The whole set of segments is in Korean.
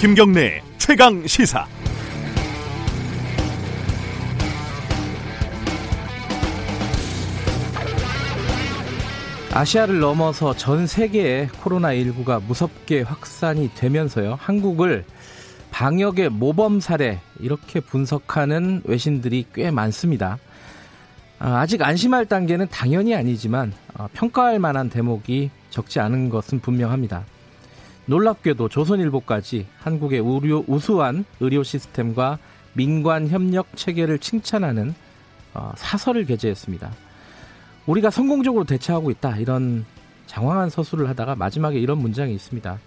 김경래 최강 시사. 아시아를 넘어서 전 세계에 코로나19가 무섭게 확산이 되면서요. 한국을 방역의 모범 사례 이렇게 분석하는 외신들이 꽤 많습니다. 아, 아직 안심할 단계는 당연히 아니지만 어, 평가할 만한 대목이 적지 않은 것은 분명합니다. 놀랍게도 조선일보까지 한국의 우려, 우수한 의료 시스템과 민관 협력 체계를 칭찬하는 어, 사설을 게재했습니다. 우리가 성공적으로 대처하고 있다 이런 장황한 서술을 하다가 마지막에 이런 문장이 있습니다.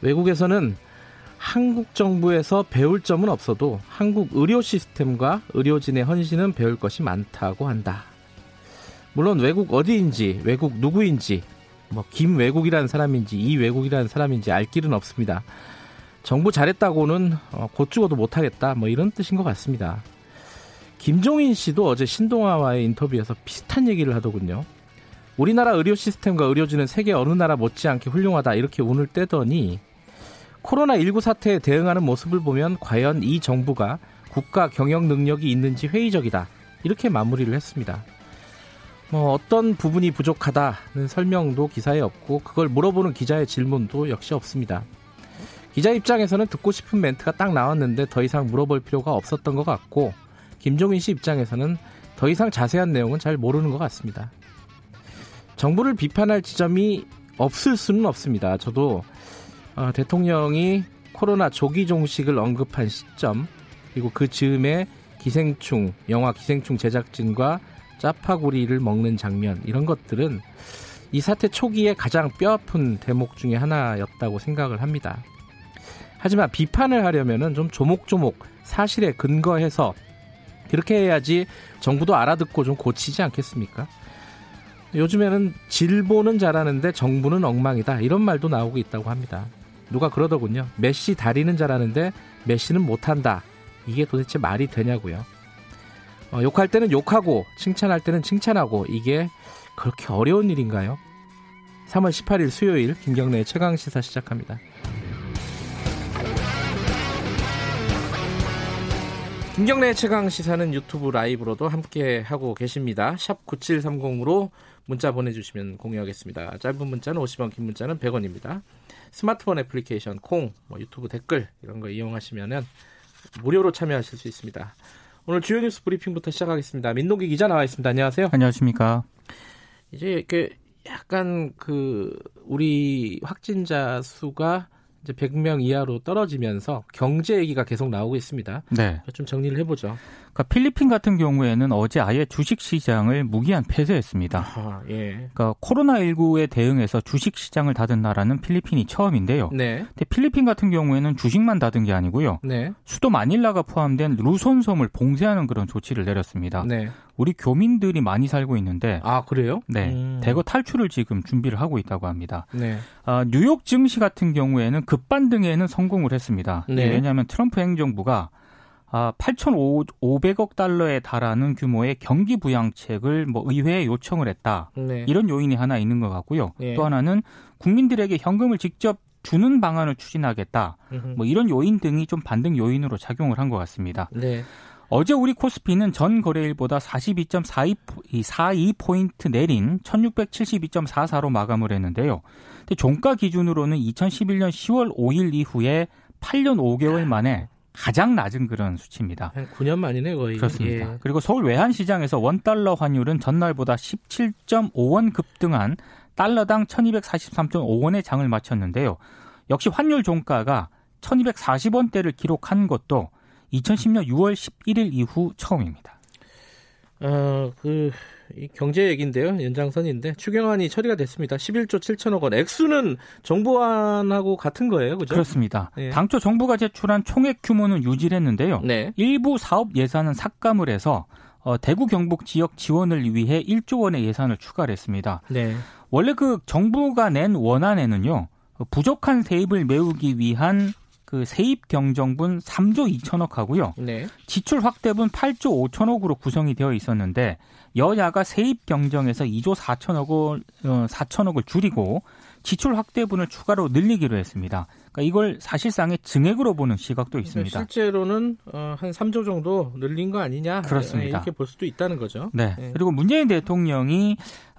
외국에서는 한국 정부에서 배울 점은 없어도 한국 의료 시스템과 의료진의 헌신은 배울 것이 많다고 한다. 물론 외국 어디인지 외국 누구인지 뭐 김외국이라는 사람인지 이외국이라는 사람인지 알 길은 없습니다. 정부 잘했다고는 어, 곧 죽어도 못하겠다 뭐 이런 뜻인 것 같습니다. 김종인 씨도 어제 신동아와의 인터뷰에서 비슷한 얘기를 하더군요. 우리나라 의료 시스템과 의료진은 세계 어느 나라 못지않게 훌륭하다 이렇게 운을 떼더니 코로나19 사태에 대응하는 모습을 보면 과연 이 정부가 국가 경영 능력이 있는지 회의적이다 이렇게 마무리를 했습니다. 뭐 어떤 부분이 부족하다는 설명도 기사에 없고 그걸 물어보는 기자의 질문도 역시 없습니다. 기자 입장에서는 듣고 싶은 멘트가 딱 나왔는데 더 이상 물어볼 필요가 없었던 것 같고 김종인 씨 입장에서는 더 이상 자세한 내용은 잘 모르는 것 같습니다. 정부를 비판할 지점이 없을 수는 없습니다. 저도 어, 대통령이 코로나 조기 종식을 언급한 시점 그리고 그 즈음에 기생충 영화 기생충 제작진과 짜파구리를 먹는 장면 이런 것들은 이 사태 초기에 가장 뼈아픈 대목 중의 하나였다고 생각을 합니다. 하지만 비판을 하려면은 좀 조목조목 사실에 근거해서 그렇게 해야지 정부도 알아듣고 좀 고치지 않겠습니까? 요즘에는 질보는 잘하는데 정부는 엉망이다 이런 말도 나오고 있다고 합니다. 누가 그러더군요. 메시 다리는 잘하는데 메시는 못한다. 이게 도대체 말이 되냐고요. 어, 욕할 때는 욕하고 칭찬할 때는 칭찬하고 이게 그렇게 어려운 일인가요? 3월 18일 수요일 김경래의 최강 시사 시작합니다. 김경래의 최강 시사는 유튜브 라이브로도 함께 하고 계십니다. 샵 9730으로 문자 보내주시면 공유하겠습니다. 짧은 문자는 50원, 긴 문자는 100원입니다. 스마트폰 애플리케이션 콩, 뭐 유튜브 댓글 이런 거 이용하시면은 무료로 참여하실 수 있습니다. 오늘 주요 뉴스 브리핑부터 시작하겠습니다. 민동기 기자 나와 있습니다. 안녕하세요. 안녕하십니까. 이제 이렇게 약간 그 우리 확진자 수가 이제 100명 이하로 떨어지면서 경제 얘기가 계속 나오고 있습니다. 네. 좀 정리를 해보죠. 그러니까 필리핀 같은 경우에는 어제 아예 주식 시장을 무기한 폐쇄했습니다. 아, 예. 그러니까 코로나19에 대응해서 주식 시장을 닫은 나라는 필리핀이 처음인데요. 네. 근데 필리핀 같은 경우에는 주식만 닫은 게 아니고요. 네. 수도 마닐라가 포함된 루손 섬을 봉쇄하는 그런 조치를 내렸습니다. 네. 우리 교민들이 많이 살고 있는데 아 그래요? 네, 음. 대거 탈출을 지금 준비를 하고 있다고 합니다. 네. 아, 뉴욕 증시 같은 경우에는 급반등에는 성공을 했습니다. 네. 왜냐하면 트럼프 행정부가 아, 8,500억 달러에 달하는 규모의 경기 부양책을 뭐 의회에 요청을 했다. 네. 이런 요인이 하나 있는 것 같고요. 네. 또 하나는 국민들에게 현금을 직접 주는 방안을 추진하겠다. 뭐 이런 요인 등이 좀 반등 요인으로 작용을 한 것 같습니다. 네. 어제 우리 코스피는 전 거래일보다 42.42 포인트 내린 1672.44로 마감을 했는데요. 근데 종가 기준으로는 2011년 10월 5일 이후에 8년 5개월 만에 가장 낮은 그런 수치입니다. 한 9년 만이네 거의. 그렇습니다. 예. 그리고 서울 외환시장에서 원달러 환율은 전날보다 17.5원 급등한 달러당 1243.5원의 장을 마쳤는데요. 역시 환율 종가가 1240원대를 기록한 것도 2010년 6월 11일 이후 처음입니다. 어, 그, 이 경제 얘기인데요. 연장선인데 추경안이 처리가 됐습니다. 11조 7천억 원. 액수는 정부안하고 같은 거예요, 그죠? 그렇습니다. 네. 당초 정부가 제출한 총액 규모는 유지를 했는데요. 네. 일부 사업 예산은 삭감을 해서 어, 대구 경북 지역 지원을 위해 1조 원의 예산을 추가를 했습니다. 네. 원래 그 정부가 낸 원안에는요. 부족한 세입을 메우기 위한 그 세입 경정분 3조 2천억 하고요. 네. 지출 확대분 8조 5천억으로 구성이 되어 있었는데 여야가 세입 경정에서 2조 4천억을 어, 4천억을 줄이고 지출 확대분을 추가로 늘리기로 했습니다. 그러니까 이걸 사실상의 증액으로 보는 시각도 그러니까 있습니다. 실제로는 어, 한 3조 정도 늘린 거 아니냐 그렇습니다. 이렇게 볼 수도 있다는 거죠. 네. 네. 그리고 문재인 대통령이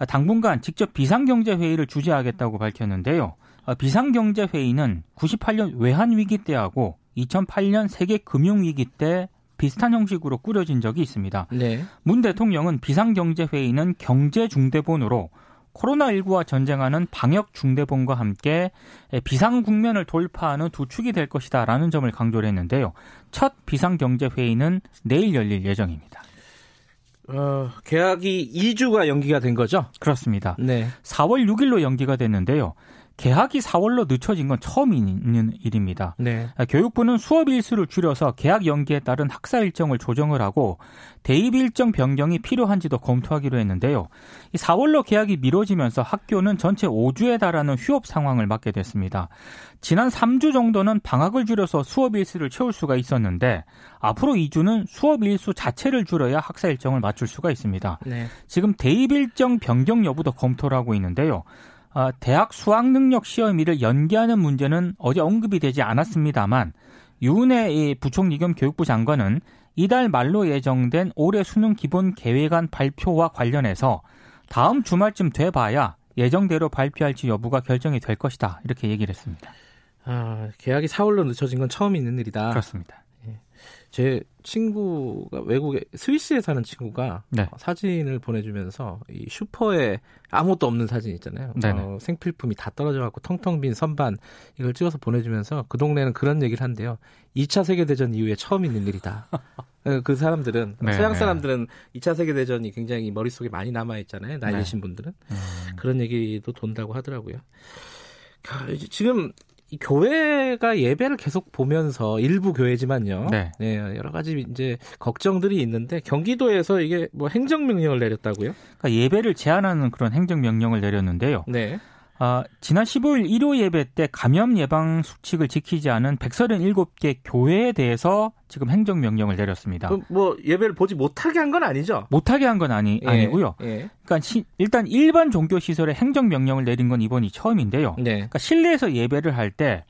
당분간 직접 비상경제 회의를 주재하겠다고 밝혔는데요. 어, 비상경제 회의는 98년 외환 위기 때하고 2008년 세계 금융 위기 때 비슷한 형식으로 꾸려진 적이 있습니다. 네. 문 대통령은 비상경제회의는 경제중대본으로 코로나19와 전쟁하는 방역 중대본과 함께 비상 국면을 돌파하는 두 축이 될 것이다라는 점을 강조를 했는데요. 첫 비상경제회의는 내일 열릴 예정입니다. 어, 계약이 2주가 연기가 된 거죠? 그렇습니다. 네. 4월 6일로 연기가 됐는데요. 개학이 4월로 늦춰진 건 처음 있는 일입니다. 네. 교육부는 수업 일수를 줄여서 개학 연기에 따른 학사 일정을 조정을 하고 대입 일정 변경이 필요한지도 검토하기로 했는데요. 4월로 개학이 미뤄지면서 학교는 전체 5주에 달하는 휴업 상황을 맞게 됐습니다. 지난 3주 정도는 방학을 줄여서 수업 일수를 채울 수가 있었는데 앞으로 2주는 수업 일수 자체를 줄여야 학사 일정을 맞출 수가 있습니다. 네. 지금 대입 일정 변경 여부도 검토를 하고 있는데요. 아, 대학 수학 능력 시험일을 연기하는 문제는 어제 언급이 되지 않았습니다만 유은혜 부총리 겸 교육부 장관은 이달 말로 예정된 올해 수능 기본 계획안 발표와 관련해서 다음 주말쯤 돼봐야 예정대로 발표할지 여부가 결정이 될 것이다 이렇게 얘기를 했습니다. 아, 계약이 4월로 늦춰진 건 처음 있는 일이다. 그렇습니다. 제 친구가 외국에 스위스에 사는 친구가 네. 어, 사진을 보내주면서 이 슈퍼에 아무것도 없는 사진 있잖아요. 어, 생필품이 다 떨어져 갖고 텅텅 빈 선반 이걸 찍어서 보내주면서 그 동네는 그런 얘기를 한대요. 2차 세계 대전 이후에 처음 있는 일이다. 어, 그 사람들은 네, 서양 사람들은 2차 세계 대전이 굉장히 머릿속에 많이 남아 있잖아요. 나이 네. 드신 분들은 음. 그런 얘기도 돈다고 하더라고요. 지금 이 교회가 예배를 계속 보면서 일부 교회지만요. 네. 네. 여러 가지 이제 걱정들이 있는데 경기도에서 이게 뭐 행정 명령을 내렸다고요? 그러니까 예배를 제한하는 그런 행정 명령을 내렸는데요. 네. 아, 지난 15일 일요 예배 때 감염 예방 수칙을 지키지 않은 137개 교회에 대해서 지금 행정 명령을 내렸습니다. 뭐 예배를 보지 못하게 한 건 아니죠? 못하게 한 건 아니 예, 아니고요. 예. 그러니까 시, 일단 일반 종교 시설에 행정 명령을 내린 건 이번이 처음인데요. 네. 그러니까 실내에서 예배를 할때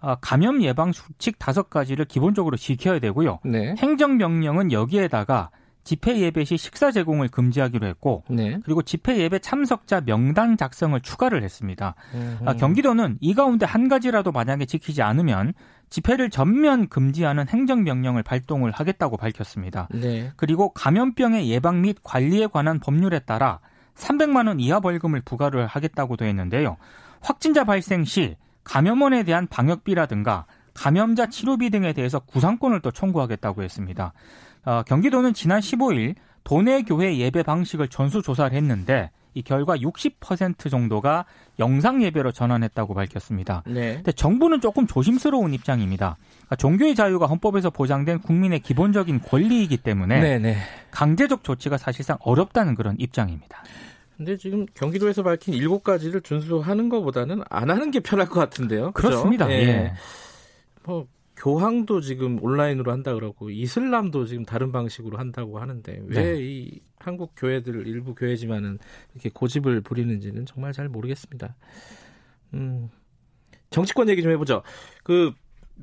아, 감염 예방 수칙 다섯 가지를 기본적으로 지켜야 되고요. 네. 행정 명령은 여기에다가 집회 예배 시 식사 제공을 금지하기로 했고 네. 그리고 집회 예배 참석자 명단 작성을 추가를 했습니다. 아, 경기도는 이 가운데 한 가지라도 만약에 지키지 않으면 집회를 전면 금지하는 행정명령을 발동을 하겠다고 밝혔습니다. 네. 그리고 감염병의 예방 및 관리에 관한 법률에 따라 300만 원 이하 벌금을 부과를 하겠다고도 했는데요. 확진자 발생 시 감염원에 대한 방역비라든가 감염자 치료비 등에 대해서 구상권을 또 청구하겠다고 했습니다. 어, 경기도는 지난 15일 도내 교회 예배 방식을 전수 조사를 했는데 이 결과 60% 정도가 영상 예배로 전환했다고 밝혔습니다. 네. 근데 정부는 조금 조심스러운 입장입니다. 그러니까 종교의 자유가 헌법에서 보장된 국민의 기본적인 권리이기 때문에 네네. 네. 강제적 조치가 사실상 어렵다는 그런 입장입니다. 근데 지금 경기도에서 밝힌 일곱 가지를 준수하는 것보다는 안 하는 게 편할 것 같은데요. 그렇습니다. 예. 예. 뭐 교황도 지금 온라인으로 한다 그러고 이슬람도 지금 다른 방식으로 한다고 하는데 왜이 네. 한국 교회들 일부 교회지만은 이렇게 고집을 부리는지는 정말 잘 모르겠습니다. 음. 정치권 얘기 좀 해보죠. 그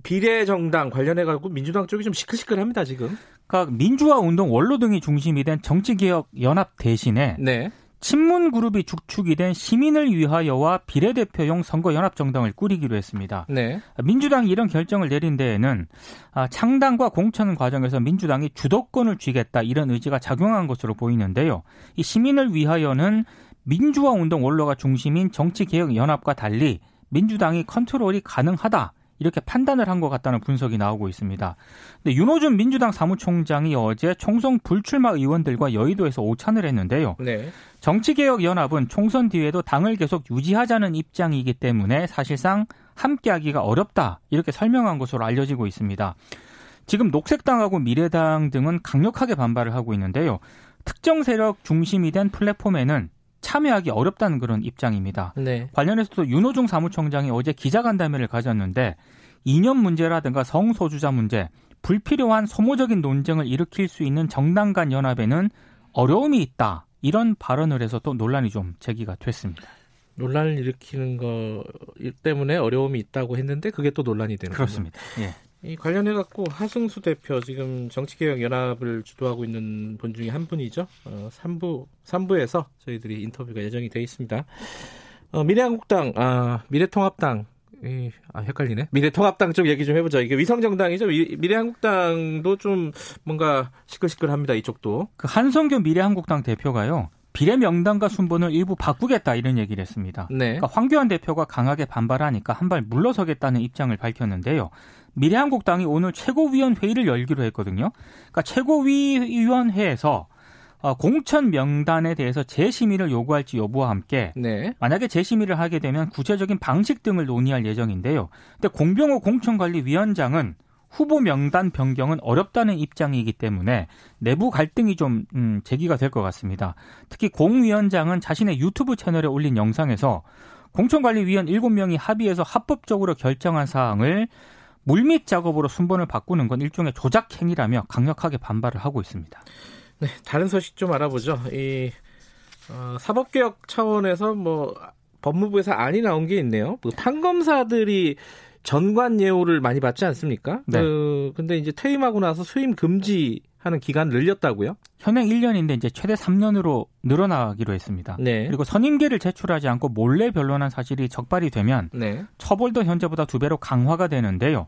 비례 정당 관련해 가지고 민주당 쪽이 좀 시끌시끌합니다 지금. 그러니까 민주화 운동 원로 등이 중심이 된 정치개혁 연합 대신에 네. 친문 그룹이 주축이 된 시민을 위하여와 비례대표용 선거연합정당을 꾸리기로 했습니다. 네. 민주당이 이런 결정을 내린 데에는 아, 창당과 공천 과정에서 민주당이 주도권을 쥐겠다 이런 의지가 작용한 것으로 보이는데요. 이 시민을 위하여는 민주화 운동 원로가 중심인 정치개혁연합과 달리 민주당이 컨트롤이 가능하다. 이렇게 판단을 한 것 같다는 분석이 나오고 있습니다. 근데 윤호준 민주당 사무총장이 어제 총선 불출마 의원들과 여의도에서 오찬을 했는데요. 네. 정치개혁연합은 총선 뒤에도 당을 계속 유지하자는 입장이기 때문에 사실상 함께하기가 어렵다 이렇게 설명한 것으로 알려지고 있습니다. 지금 녹색당하고 미래당 등은 강력하게 반발을 하고 있는데요. 특정 세력 중심이 된 플랫폼에는 참여하기 어렵다는 그런 입장입니다. 네. 관련해서도 윤호중 사무총장이 어제 기자간담회를 가졌는데 이념 문제라든가 성소주자 문제, 불필요한 소모적인 논쟁을 일으킬 수 있는 정당 간 연합에는 어려움이 있다. 이런 발언을 해서 또 논란이 좀 제기가 됐습니다. 논란을 일으키는 거 때문에 어려움이 있다고 했는데 그게 또 논란이 되는 그렇습니다. 예. 이 관련해 갖고 하승수 대표 지금 정치개혁 연합을 주도하고 있는 분 중에 한 분이죠. 어, 3부 3부에서 저희들이 인터뷰가 예정이 돼 있습니다. 어, 미래한국당, 아, 미래통합당 이, 아, 헷갈리네. 미래통합당 쪽 얘기 좀 해보자. 이게 위성정당이죠. 미래한국당도 좀 뭔가 시끌시끌합니다. 이쪽도. 그 한성규 미래한국당 대표가요. 비례 명단과 순번을 일부 바꾸겠다 이런 얘기를 했습니다. 네. 그러니까 황교안 대표가 강하게 반발하니까 한 발 물러서겠다는 입장을 밝혔는데요. 미래한국당이 오늘 최고위원 회의를 열기로 했거든요. 그러니까 최고위원회에서 어, 공천 명단에 대해서 재심의를 요구할지 여부와 함께 네. 만약에 재심의를 하게 되면 구체적인 방식 등을 논의할 예정인데요. 근데 공병호 공천관리위원장은 후보 명단 변경은 어렵다는 입장이기 때문에 내부 갈등이 좀 음, 제기가 될 것 같습니다. 특히 공 위원장은 자신의 유튜브 채널에 올린 영상에서 공천관리위원 7명이 합의해서 합법적으로 결정한 사항을 물밑 작업으로 순번을 바꾸는 건 일종의 조작 행위라며 강력하게 반발을 하고 있습니다. 네, 다른 소식 좀 알아보죠. 이 어, 사법개혁 차원에서 뭐 법무부에서 안이 나온 게 있네요. 그 판검사들이 전관 예우를 많이 받지 않습니까? 네. 그, 근데 이제 퇴임하고 나서 수임 금지 하는 기간 늘렸다고요? 현행 1년인데 이제 최대 3년으로 늘어나기로 했습니다. 네. 그리고 선임계를 제출하지 않고 몰래 변론한 사실이 적발이 되면 네. 처벌도 현재보다 두 배로 강화가 되는데요.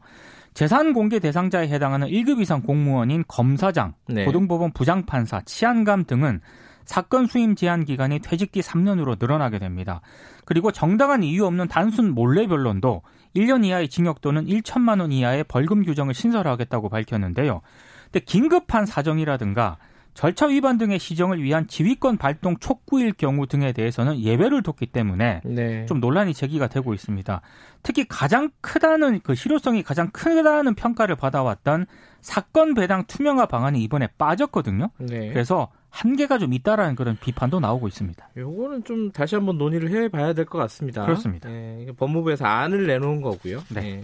재산 공개 대상자에 해당하는 1급 이상 공무원인 검사장, 네. 고등법원 부장판사, 치안감 등은 사건 수임 제한 기간이 퇴직 뒤 3년으로 늘어나게 됩니다. 그리고 정당한 이유 없는 단순 몰래 변론도 1년 이하의 징역 또는 1천만 원 이하의 벌금 규정을 신설하겠다고 밝혔는데요. 근데 긴급한 사정이라든가 절차 위반 등의 시정을 위한 지휘권 발동 촉구일 경우 등에 대해서는 예외를 뒀기 때문에 네. 좀 논란이 제기가 되고 있습니다. 특히 가장 크다는 그 실효성이 가장 크다는 평가를 받아왔던 사건 배당 투명화 방안이 이번에 빠졌거든요. 네. 그래서 한계가 좀 있다라는 그런 비판도 나오고 있습니다. 요거는 좀 다시 한번 논의를 해봐야 될 것 같습니다. 그렇습니다. 네, 법무부에서 안을 내놓은 거고요. 네. 네.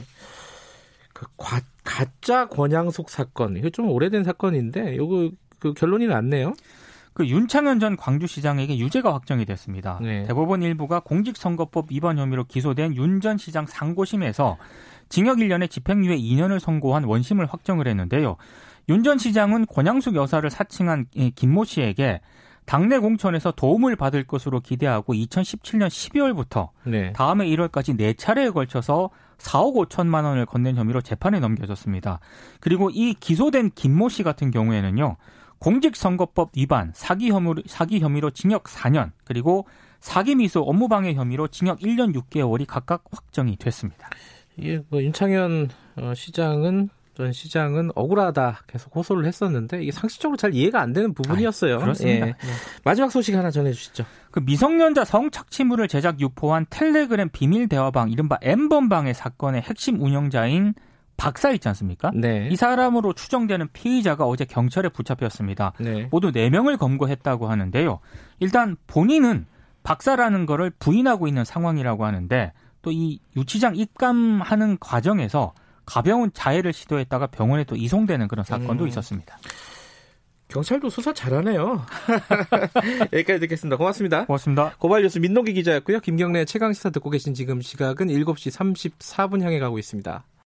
그 과, 가짜 권양숙 사건 이거 좀 오래된 사건인데 요거 그 결론이 났네요. 그 윤창현 전 광주시장에게 유죄가 확정이 됐습니다. 네. 대법원 일부가 공직선거법 위반 혐의로 기소된 윤 전 시장 상고심에서 징역 1년에 집행유예 2년을 선고한 원심을 확정을 했는데요. 윤 전 시장은 권양숙 여사를 사칭한 김모 씨에게 당내 공천에서 도움을 받을 것으로 기대하고 2017년 12월부터 네. 다음해 1월까지 4차례에 걸쳐서 4억 5천만 원을 건넨 혐의로 재판에 넘겨졌습니다. 그리고 이 기소된 김모 씨 같은 경우에는요. 공직선거법 위반, 사기 혐의로, 사기 혐의로 징역 4년, 그리고 사기 미수 업무방해 혐의로 징역 1년 6개월이 각각 확정이 됐습니다. 예, 뭐 윤창현 어, 시장은 전 시장은 억울하다 계속 호소를 했었는데 이게 상식적으로 잘 이해가 안 되는 부분이었어요. 아, 그렇습니다. 예. 네. 마지막 소식 하나 전해주시죠. 그 미성년자 성착취물을 제작 유포한 텔레그램 비밀 대화방 이른바 엠번방의 사건의 핵심 운영자인 박사 있지 않습니까? 네. 이 사람으로 추정되는 피의자가 어제 경찰에 붙잡혔습니다. 네. 모두 4명을 검거했다고 하는데요. 일단 본인은 박사라는 거를 부인하고 있는 상황이라고 하는데 또 이 유치장 입감하는 과정에서 가벼운 자해를 시도했다가 병원에 또 이송되는 그런 사건도 음. 있었습니다. 경찰도 수사 잘하네요. 여기까지 듣겠습니다. 고맙습니다. 고맙습니다. 고발 뉴스 민노기 기자였고요. 김경래 최강 시사 듣고 계신 지금 시각은 7시 34분 향해 가고 있습니다.